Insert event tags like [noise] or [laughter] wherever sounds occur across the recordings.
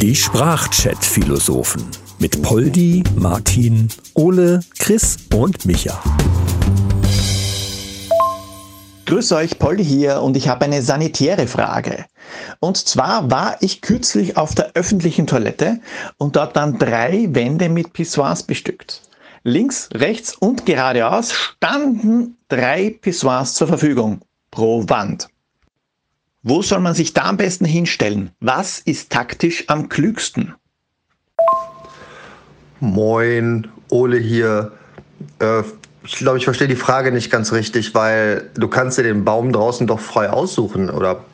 Die Sprachchat-Philosophen mit Poldi, Martin, Ole, Chris und Micha. Grüß euch, Poldi hier und ich habe eine sanitäre Frage. Und zwar war ich kürzlich auf der öffentlichen Toilette und dort dann drei Wände mit Pissoirs bestückt. Links, rechts und geradeaus standen drei Pissoirs zur Verfügung pro Wand. Wo soll man sich da am besten hinstellen? Was ist taktisch am klügsten? Moin, Ole hier. Äh, ich glaube, ich verstehe die Frage nicht ganz richtig, weil du kannst dir den Baum draußen doch frei aussuchen oder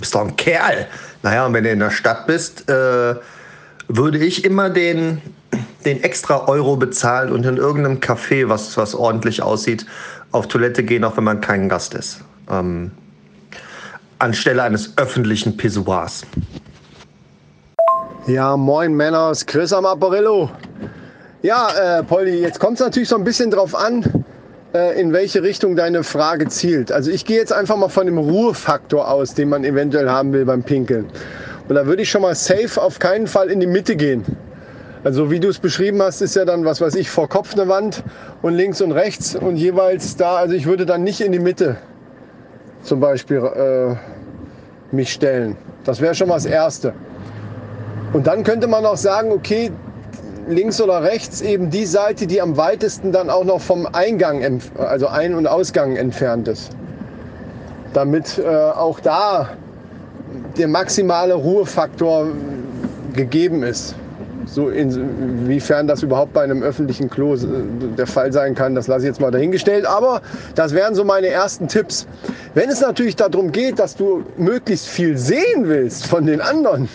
bist doch ein Kerl. Naja, und wenn du in der Stadt bist, äh, würde ich immer den, den extra Euro bezahlen und in irgendeinem Café, was, was ordentlich aussieht, auf Toilette gehen, auch wenn man kein Gast ist. Ähm, anstelle eines öffentlichen Pissoirs. Ja, moin Männer, ist Chris am Apparillo. Ja, äh, Polly, jetzt kommt es natürlich so ein bisschen drauf an, äh, in welche Richtung deine Frage zielt. Also ich gehe jetzt einfach mal von dem Ruhefaktor aus, den man eventuell haben will beim Pinkeln. Und da würde ich schon mal safe auf keinen Fall in die Mitte gehen. Also wie du es beschrieben hast, ist ja dann, was weiß ich, vor Kopf eine Wand und links und rechts und jeweils da. Also ich würde dann nicht in die Mitte zum Beispiel äh, mich stellen. Das wäre schon mal das Erste. Und dann könnte man auch sagen, okay, links oder rechts eben die Seite, die am weitesten dann auch noch vom Eingang, also Ein- und Ausgang entfernt ist. Damit äh, auch da der maximale Ruhefaktor gegeben ist. So inwiefern das überhaupt bei einem öffentlichen Klo äh, der Fall sein kann, das lasse ich jetzt mal dahingestellt. Aber das wären so meine ersten Tipps. Wenn es natürlich darum geht, dass du möglichst viel sehen willst von den anderen,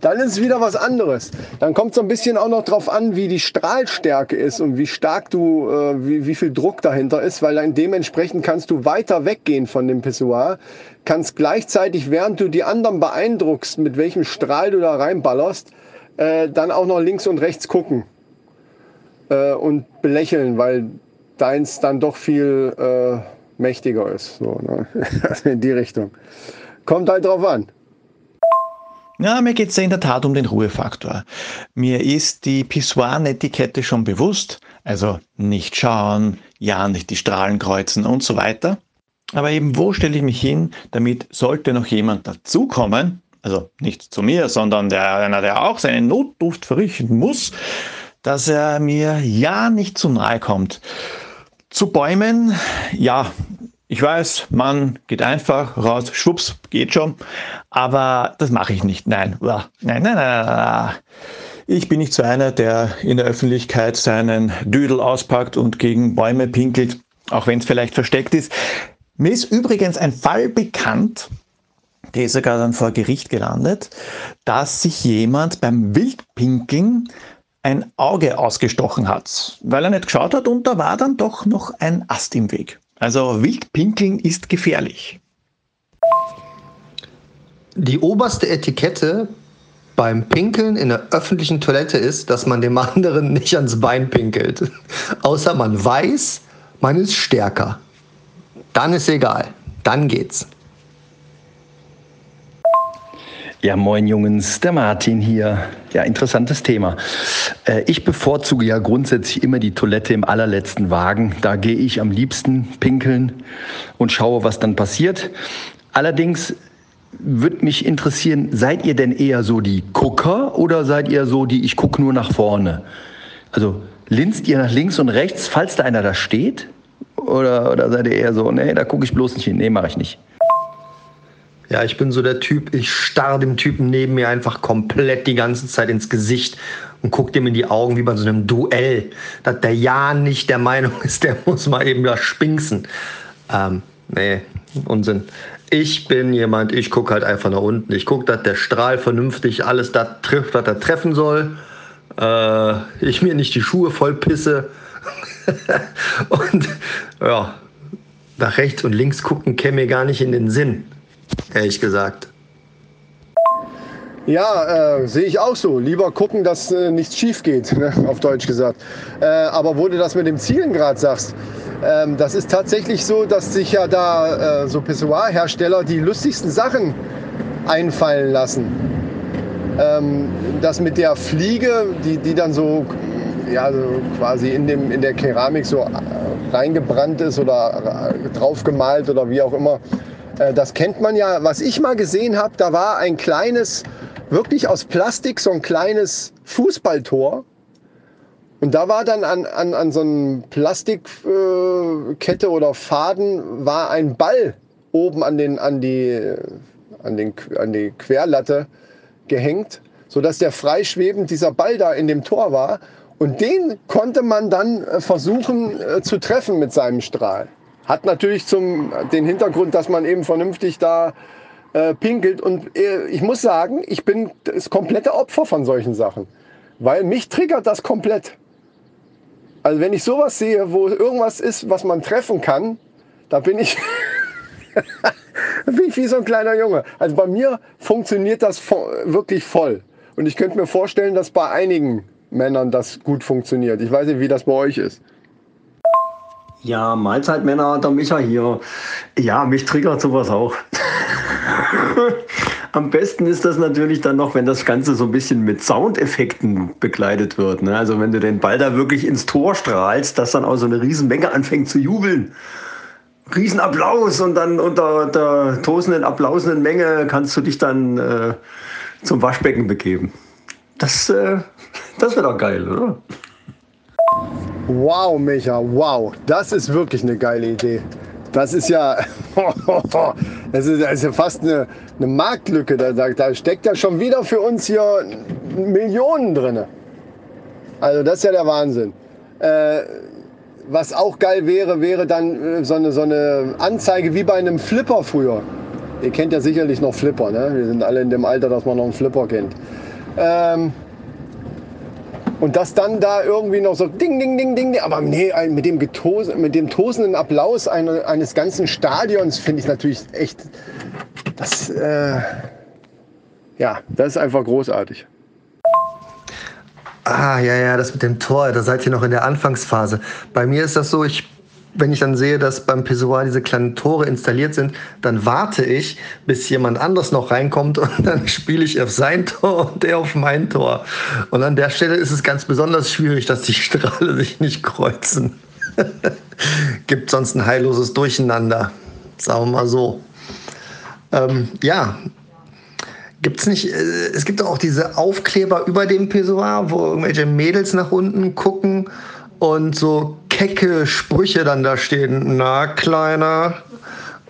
dann ist es wieder was anderes. Dann kommt es so ein bisschen auch noch darauf an, wie die Strahlstärke ist und wie stark du, äh, wie, wie viel Druck dahinter ist, weil dann dementsprechend kannst du weiter weggehen von dem Pissoir, kannst gleichzeitig, während du die anderen beeindruckst, mit welchem Strahl du da reinballerst, äh, dann auch noch links und rechts gucken äh, und belächeln, weil deins dann doch viel äh, mächtiger ist. So, ne? [laughs] in die Richtung. Kommt halt drauf an. Ja, mir geht es in der Tat um den Ruhefaktor. Mir ist die Pissoir-Netiquette schon bewusst, also nicht schauen, ja nicht die Strahlen kreuzen und so weiter. Aber eben, wo stelle ich mich hin, damit sollte noch jemand dazukommen, also nicht zu mir, sondern der, einer, der auch seinen Notduft verrichten muss, dass er mir ja nicht zu nahe kommt. Zu Bäumen, ja, ich weiß, man geht einfach raus, schwupps, geht schon, aber das mache ich nicht. Nein, nein, nein, nein, nein. Ich bin nicht so einer, der in der Öffentlichkeit seinen Düdel auspackt und gegen Bäume pinkelt, auch wenn es vielleicht versteckt ist. Mir ist übrigens ein Fall bekannt, der ist sogar dann vor Gericht gelandet, dass sich jemand beim Wildpinkeln ein Auge ausgestochen hat, weil er nicht geschaut hat und da war dann doch noch ein Ast im Weg. Also Wildpinkeln ist gefährlich. Die oberste Etikette beim Pinkeln in der öffentlichen Toilette ist, dass man dem anderen nicht ans Bein pinkelt. [laughs] Außer man weiß, man ist stärker. Dann ist egal. Dann geht's. Ja, moin Jungs, der Martin hier. Ja, interessantes Thema. Äh, ich bevorzuge ja grundsätzlich immer die Toilette im allerletzten Wagen. Da gehe ich am liebsten pinkeln und schaue, was dann passiert. Allerdings würde mich interessieren, seid ihr denn eher so die Gucker oder seid ihr so die, ich gucke nur nach vorne? Also linst ihr nach links und rechts, falls da einer da steht? Oder, oder seid ihr eher so, nee, da gucke ich bloß nicht hin, nee, mache ich nicht. Ja, ich bin so der Typ, ich starre dem Typen neben mir einfach komplett die ganze Zeit ins Gesicht und gucke dem in die Augen wie bei so einem Duell. Dass der ja nicht der Meinung ist, der muss mal eben da spinksen. Ähm, nee, Unsinn. Ich bin jemand, ich gucke halt einfach nach unten. Ich gucke, dass der Strahl vernünftig alles da trifft, was er treffen soll. Äh, ich mir nicht die Schuhe voll pisse. [laughs] und ja, nach rechts und links gucken käme mir gar nicht in den Sinn ehrlich gesagt. Ja, äh, sehe ich auch so. Lieber gucken, dass äh, nichts schief geht, [laughs] ne? auf Deutsch gesagt. Äh, aber wo du das mit dem Zielen gerade sagst, ähm, das ist tatsächlich so, dass sich ja da äh, so Pissoir-Hersteller die lustigsten Sachen einfallen lassen. Ähm, das mit der Fliege, die, die dann so, ja, so quasi in, dem, in der Keramik so reingebrannt ist oder draufgemalt oder wie auch immer, äh, das kennt man ja. Was ich mal gesehen habe, da war ein kleines, wirklich aus Plastik, so ein kleines Fußballtor. Und da war dann an, an, an so einem Plastikkette äh, oder Faden war ein Ball oben an, den, an, die, an, den, an die Querlatte gehängt, sodass der freischwebend dieser Ball da in dem Tor war. Und den konnte man dann äh, versuchen äh, zu treffen mit seinem Strahl. Hat natürlich zum, den Hintergrund, dass man eben vernünftig da äh, pinkelt. Und äh, ich muss sagen, ich bin das komplette Opfer von solchen Sachen. Weil mich triggert das komplett. Also wenn ich sowas sehe, wo irgendwas ist, was man treffen kann, da bin ich, [laughs] bin ich wie so ein kleiner Junge. Also bei mir funktioniert das wirklich voll. Und ich könnte mir vorstellen, dass bei einigen Männern das gut funktioniert. Ich weiß nicht, wie das bei euch ist. Ja, Mahlzeitmänner, der Micha hier. Ja, mich triggert sowas auch. [laughs] Am besten ist das natürlich dann noch, wenn das Ganze so ein bisschen mit Soundeffekten begleitet wird. Ne? Also wenn du den Ball da wirklich ins Tor strahlst, dass dann auch so eine Riesenmenge anfängt zu jubeln. Riesenapplaus und dann unter der tosenden, applausenden Menge kannst du dich dann äh, zum Waschbecken begeben. Das, äh, [laughs] das wäre doch geil, oder? Wow, Micha, wow. Das ist wirklich eine geile Idee. Das ist ja, [laughs] das ist, das ist ja fast eine, eine Marktlücke. Da, da, da, steckt ja schon wieder für uns hier Millionen drin. Also das ist ja der Wahnsinn. Äh, was auch geil wäre, wäre dann äh, so eine, so eine Anzeige wie bei einem Flipper früher. Ihr kennt ja sicherlich noch Flipper, ne? Wir sind alle in dem Alter, dass man noch einen Flipper kennt. Ähm, und das dann da irgendwie noch so ding, ding, ding, ding, aber nee, mit dem, Getose, mit dem tosenden Applaus eines ganzen Stadions finde ich natürlich echt, das, äh, ja, das ist einfach großartig. Ah, ja, ja, das mit dem Tor, da seid ihr noch in der Anfangsphase. Bei mir ist das so, ich wenn ich dann sehe, dass beim Pissoir diese kleinen Tore installiert sind, dann warte ich, bis jemand anderes noch reinkommt und dann [laughs] spiele ich auf sein Tor und der auf mein Tor. Und an der Stelle ist es ganz besonders schwierig, dass die Strahle [laughs] sich nicht kreuzen. [laughs] Gibt sonst ein heilloses Durcheinander. Sagen wir mal so. Ähm, ja, Gibt es nicht, äh, es gibt auch diese Aufkleber über dem Pissoir, wo irgendwelche Mädels nach unten gucken und so kecke Sprüche dann da stehen. Na, Kleiner.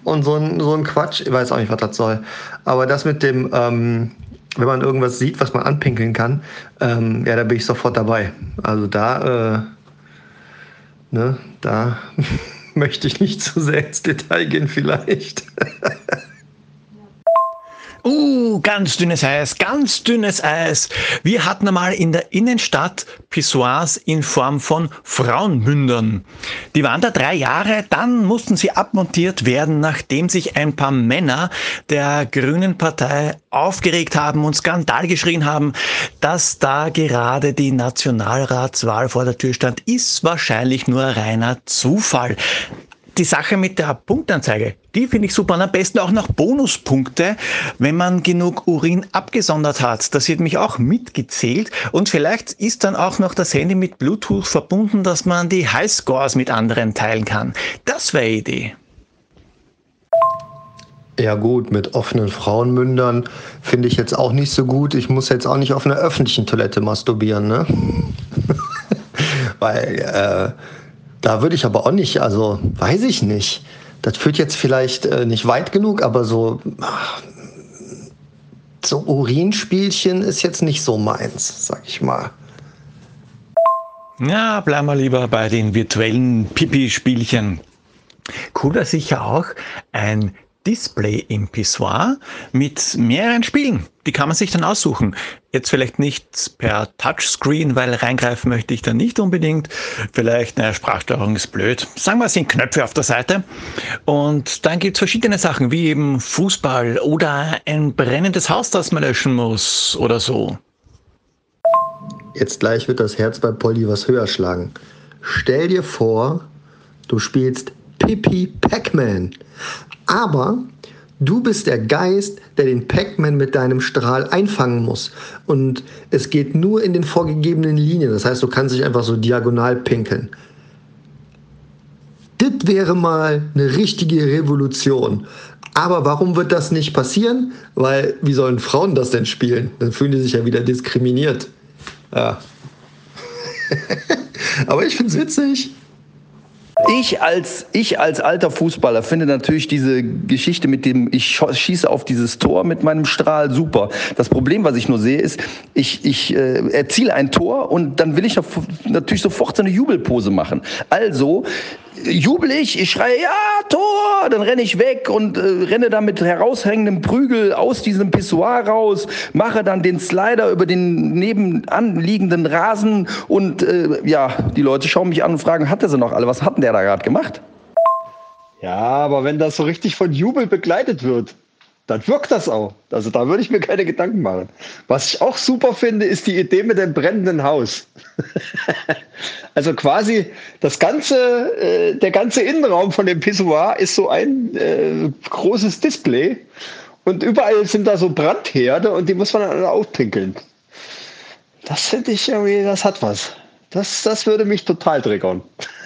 Und so ein, so ein Quatsch. Ich weiß auch nicht, was das soll. Aber das mit dem, ähm, wenn man irgendwas sieht, was man anpinkeln kann, ähm, ja, da bin ich sofort dabei. Also da, äh, ne, da [laughs] möchte ich nicht zu sehr ins Detail gehen, vielleicht. [laughs] Uh, ganz dünnes Eis, ganz dünnes Eis. Wir hatten einmal in der Innenstadt Pissoirs in Form von Frauenmündern. Die waren da drei Jahre, dann mussten sie abmontiert werden, nachdem sich ein paar Männer der Grünen Partei aufgeregt haben und Skandal geschrien haben, dass da gerade die Nationalratswahl vor der Tür stand, ist wahrscheinlich nur reiner Zufall die Sache mit der Punktanzeige, die finde ich super. Und am besten auch noch Bonuspunkte, wenn man genug Urin abgesondert hat. Das wird mich auch mitgezählt. Und vielleicht ist dann auch noch das Handy mit Bluetooth verbunden, dass man die Highscores mit anderen teilen kann. Das wäre Idee. Ja gut, mit offenen Frauenmündern finde ich jetzt auch nicht so gut. Ich muss jetzt auch nicht auf einer öffentlichen Toilette masturbieren, ne? [laughs] Weil äh, da würde ich aber auch nicht, also weiß ich nicht. Das führt jetzt vielleicht äh, nicht weit genug, aber so, so Urinspielchen ist jetzt nicht so meins, sag ich mal. Ja, bleiben wir lieber bei den virtuellen Pipi-Spielchen. Cooler sicher auch ein Display im Pissoir mit mehreren Spielen. Die kann man sich dann aussuchen. Jetzt vielleicht nicht per Touchscreen, weil reingreifen möchte ich da nicht unbedingt. Vielleicht, naja, Sprachsteuerung ist blöd. Sagen wir, es sind Knöpfe auf der Seite. Und dann gibt es verschiedene Sachen, wie eben Fußball oder ein brennendes Haus, das man löschen muss oder so. Jetzt gleich wird das Herz bei Polly was höher schlagen. Stell dir vor, du spielst Pippi Pac-Man. Aber Du bist der Geist, der den Pac-Man mit deinem Strahl einfangen muss. Und es geht nur in den vorgegebenen Linien. Das heißt, du kannst dich einfach so diagonal pinkeln. Das wäre mal eine richtige Revolution. Aber warum wird das nicht passieren? Weil, wie sollen Frauen das denn spielen? Dann fühlen die sich ja wieder diskriminiert. Ja. [laughs] Aber ich finde es witzig. Ich als, ich als alter Fußballer finde natürlich diese Geschichte mit dem, ich schieße auf dieses Tor mit meinem Strahl super. Das Problem, was ich nur sehe, ist, ich, ich äh, erziele ein Tor und dann will ich natürlich sofort so eine Jubelpose machen. Also jubel ich, ich schreie, ja, Tor, dann renne ich weg und äh, renne dann mit heraushängendem Prügel aus diesem Pissoir raus, mache dann den Slider über den nebenanliegenden Rasen und äh, ja, die Leute schauen mich an und fragen, hat er sie noch alle? Was hat denn der da gerade gemacht? Ja, aber wenn das so richtig von Jubel begleitet wird, dann wirkt das auch. Also da würde ich mir keine Gedanken machen. Was ich auch super finde, ist die Idee mit dem brennenden Haus. [laughs] also quasi das ganze, äh, der ganze Innenraum von dem Pissoir ist so ein äh, großes Display und überall sind da so Brandherde und die muss man dann aufpinkeln. Das finde ich irgendwie, das hat was. Das, das würde mich total triggern. [laughs]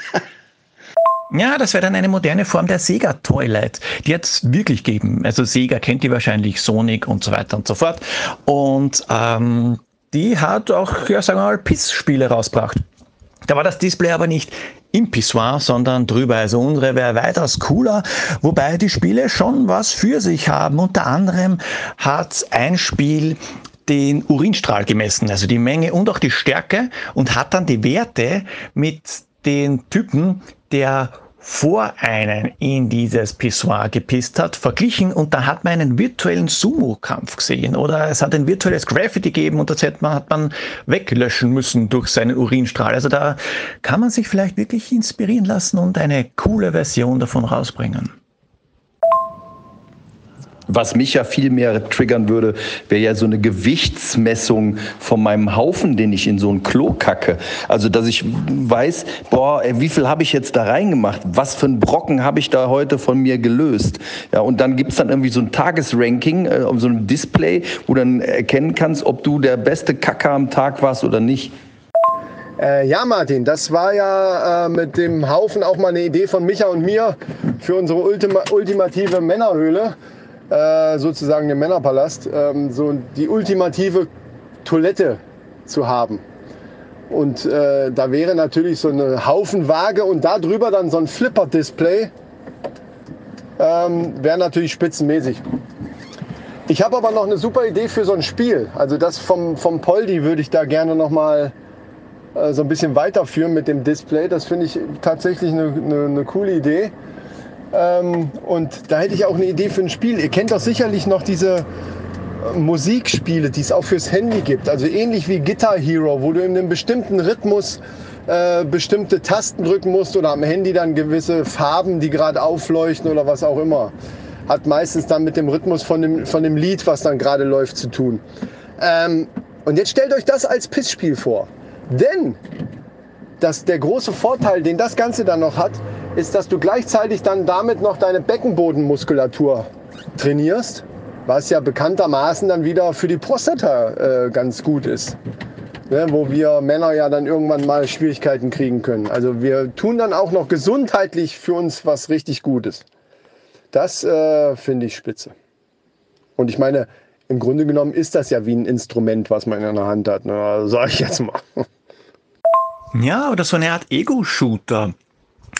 Ja, das wäre dann eine moderne Form der Sega Toilet, die jetzt wirklich geben. Also Sega kennt die wahrscheinlich, Sonic und so weiter und so fort. Und ähm, die hat auch, ja, sagen wir mal, Piss-Spiele rausgebracht. Da war das Display aber nicht im Pissoir, sondern drüber. Also unsere wäre weitaus cooler, wobei die Spiele schon was für sich haben. Unter anderem hat ein Spiel den Urinstrahl gemessen, also die Menge und auch die Stärke und hat dann die Werte mit den Typen, der vor einen in dieses Pissoir gepisst hat, verglichen und da hat man einen virtuellen Sumo-Kampf gesehen oder es hat ein virtuelles Graffiti gegeben und das hat man, hat man weglöschen müssen durch seinen Urinstrahl. Also da kann man sich vielleicht wirklich inspirieren lassen und eine coole Version davon rausbringen. Was mich ja viel mehr triggern würde, wäre ja so eine Gewichtsmessung von meinem Haufen, den ich in so ein Klo kacke. Also, dass ich weiß, boah, ey, wie viel habe ich jetzt da reingemacht? Was für ein Brocken habe ich da heute von mir gelöst? Ja, und dann gibt es dann irgendwie so ein Tagesranking äh, so einem Display, wo dann erkennen kannst, ob du der beste Kacker am Tag warst oder nicht. Äh, ja, Martin, das war ja äh, mit dem Haufen auch mal eine Idee von Micha und mir für unsere Ultima ultimative Männerhöhle. Äh, sozusagen den Männerpalast, ähm, so die ultimative Toilette zu haben. Und äh, da wäre natürlich so eine Haufenwaage und darüber dann so ein Flipper-Display. Ähm, wäre natürlich spitzenmäßig. Ich habe aber noch eine super Idee für so ein Spiel. Also das vom, vom Poldi würde ich da gerne noch mal äh, so ein bisschen weiterführen mit dem Display. Das finde ich tatsächlich eine, eine, eine coole Idee. Ähm, und da hätte ich auch eine Idee für ein Spiel. Ihr kennt doch sicherlich noch diese äh, Musikspiele, die es auch fürs Handy gibt. Also ähnlich wie Guitar Hero, wo du in einem bestimmten Rhythmus äh, bestimmte Tasten drücken musst oder am Handy dann gewisse Farben, die gerade aufleuchten oder was auch immer. Hat meistens dann mit dem Rhythmus von dem, von dem Lied, was dann gerade läuft, zu tun. Ähm, und jetzt stellt euch das als Pissspiel vor. Denn das, der große Vorteil, den das Ganze dann noch hat, ist, dass du gleichzeitig dann damit noch deine Beckenbodenmuskulatur trainierst, was ja bekanntermaßen dann wieder für die Prostata äh, ganz gut ist. Ne, wo wir Männer ja dann irgendwann mal Schwierigkeiten kriegen können. Also wir tun dann auch noch gesundheitlich für uns was richtig Gutes. Das äh, finde ich spitze. Und ich meine, im Grunde genommen ist das ja wie ein Instrument, was man in der Hand hat. Ne? Sag ich jetzt mal. Ja, oder so eine Art Ego-Shooter.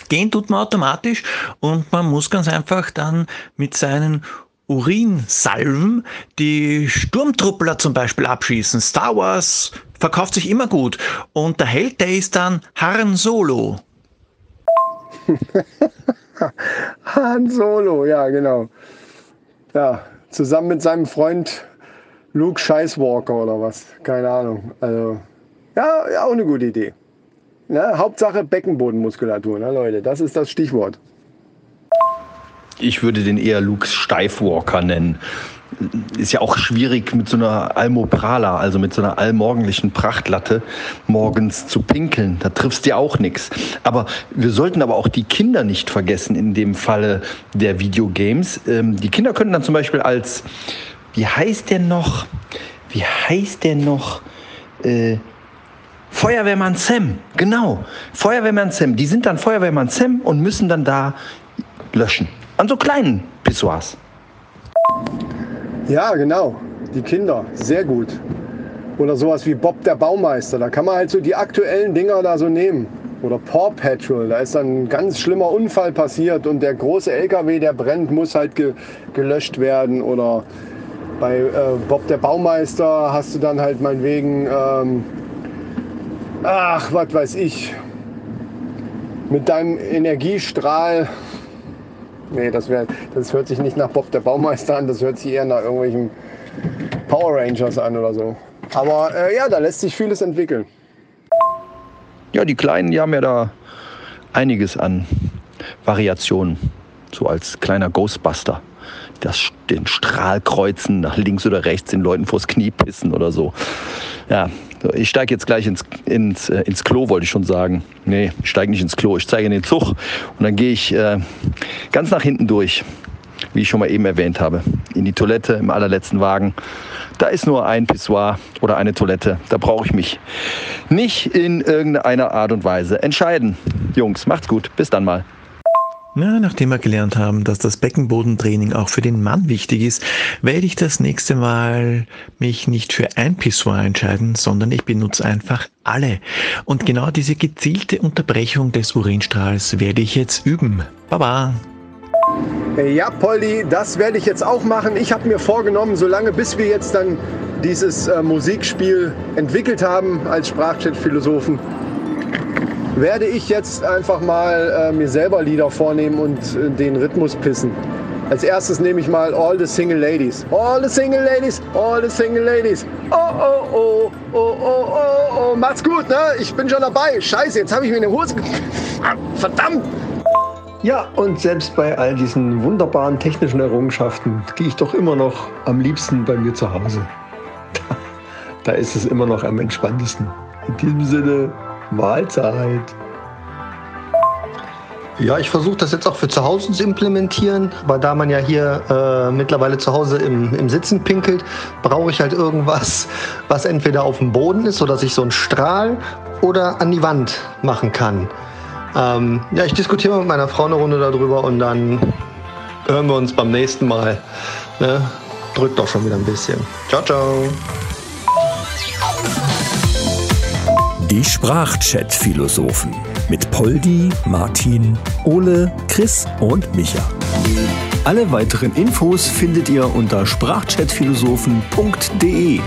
Gehen tut man automatisch und man muss ganz einfach dann mit seinen Urinsalven die Sturmtruppler zum Beispiel abschießen. Star Wars verkauft sich immer gut und der Held, der ist dann Han Solo. [laughs] Han Solo, ja genau. Ja, zusammen mit seinem Freund Luke Scheißwalker oder was, keine Ahnung. Also ja, ja auch eine gute Idee. Ne? Hauptsache Beckenbodenmuskulatur, ne, Leute. Das ist das Stichwort. Ich würde den eher Luke Steifwalker nennen. ist ja auch schwierig mit so einer Almoprala, also mit so einer allmorgendlichen Prachtlatte morgens zu pinkeln. Da triffst du ja auch nichts. Aber wir sollten aber auch die Kinder nicht vergessen in dem Falle der Videogames. Ähm, die Kinder können dann zum Beispiel als, wie heißt der noch? Wie heißt der noch? Äh, Feuerwehrmann Sam, genau. Feuerwehrmann Sam. Die sind dann Feuerwehrmann Sam und müssen dann da löschen. An so kleinen Pissoirs. Ja, genau. Die Kinder. Sehr gut. Oder sowas wie Bob der Baumeister. Da kann man halt so die aktuellen Dinger da so nehmen. Oder Paw Patrol. Da ist dann ein ganz schlimmer Unfall passiert und der große LKW, der brennt, muss halt ge gelöscht werden. Oder bei äh, Bob der Baumeister hast du dann halt meinetwegen, ähm, ach, was weiß ich, mit deinem Energiestrahl Nee, das, wär, das hört sich nicht nach Bob der Baumeister an, das hört sich eher nach irgendwelchen Power Rangers an oder so. Aber äh, ja, da lässt sich vieles entwickeln. Ja, die Kleinen, die haben ja da einiges an Variationen. So als kleiner Ghostbuster. Das, den Strahl kreuzen, nach links oder rechts den Leuten vors Knie pissen oder so. Ja, ich steige jetzt gleich ins, ins, äh, ins Klo, wollte ich schon sagen. Nee, ich steige nicht ins Klo, ich zeige in den Zug und dann gehe ich äh, ganz nach hinten durch, wie ich schon mal eben erwähnt habe, in die Toilette im allerletzten Wagen. Da ist nur ein Pissoir oder eine Toilette. Da brauche ich mich nicht in irgendeiner Art und Weise entscheiden. Jungs, macht's gut. Bis dann mal. Ja, nachdem wir gelernt haben, dass das Beckenbodentraining auch für den Mann wichtig ist, werde ich das nächste Mal mich nicht für ein Pissoir entscheiden, sondern ich benutze einfach alle. Und genau diese gezielte Unterbrechung des Urinstrahls werde ich jetzt üben. Baba! Ja, Polly, das werde ich jetzt auch machen. Ich habe mir vorgenommen, solange bis wir jetzt dann dieses äh, Musikspiel entwickelt haben als Sprachchat-Philosophen, werde ich jetzt einfach mal äh, mir selber Lieder vornehmen und äh, den Rhythmus pissen. Als erstes nehme ich mal All the Single Ladies. All the Single Ladies, all the Single Ladies. Oh, oh, oh, oh, oh, oh, oh. Macht's gut, ne? Ich bin schon dabei. Scheiße, jetzt habe ich mir eine Hose... Verdammt! Ja, und selbst bei all diesen wunderbaren technischen Errungenschaften gehe ich doch immer noch am liebsten bei mir zu Hause. [laughs] Da, da ist es immer noch am entspanntesten. In diesem Sinne, Mahlzeit. Ja, ich versuche das jetzt auch für zu Hause zu implementieren, aber da man ja hier äh, mittlerweile zu Hause im, im Sitzen pinkelt, brauche ich halt irgendwas, was entweder auf dem Boden ist, sodass ich so einen Strahl oder an die Wand machen kann. Ähm, ja, ich diskutiere mit meiner Frau eine Runde darüber und dann hören wir uns beim nächsten Mal. Ne? Drückt doch schon wieder ein bisschen. Ciao, ciao. Die Sprachchat-Philosophen mit Poldi, Martin, Ole, Chris und Micha. Alle weiteren Infos findet ihr unter sprachchatphilosophen.de.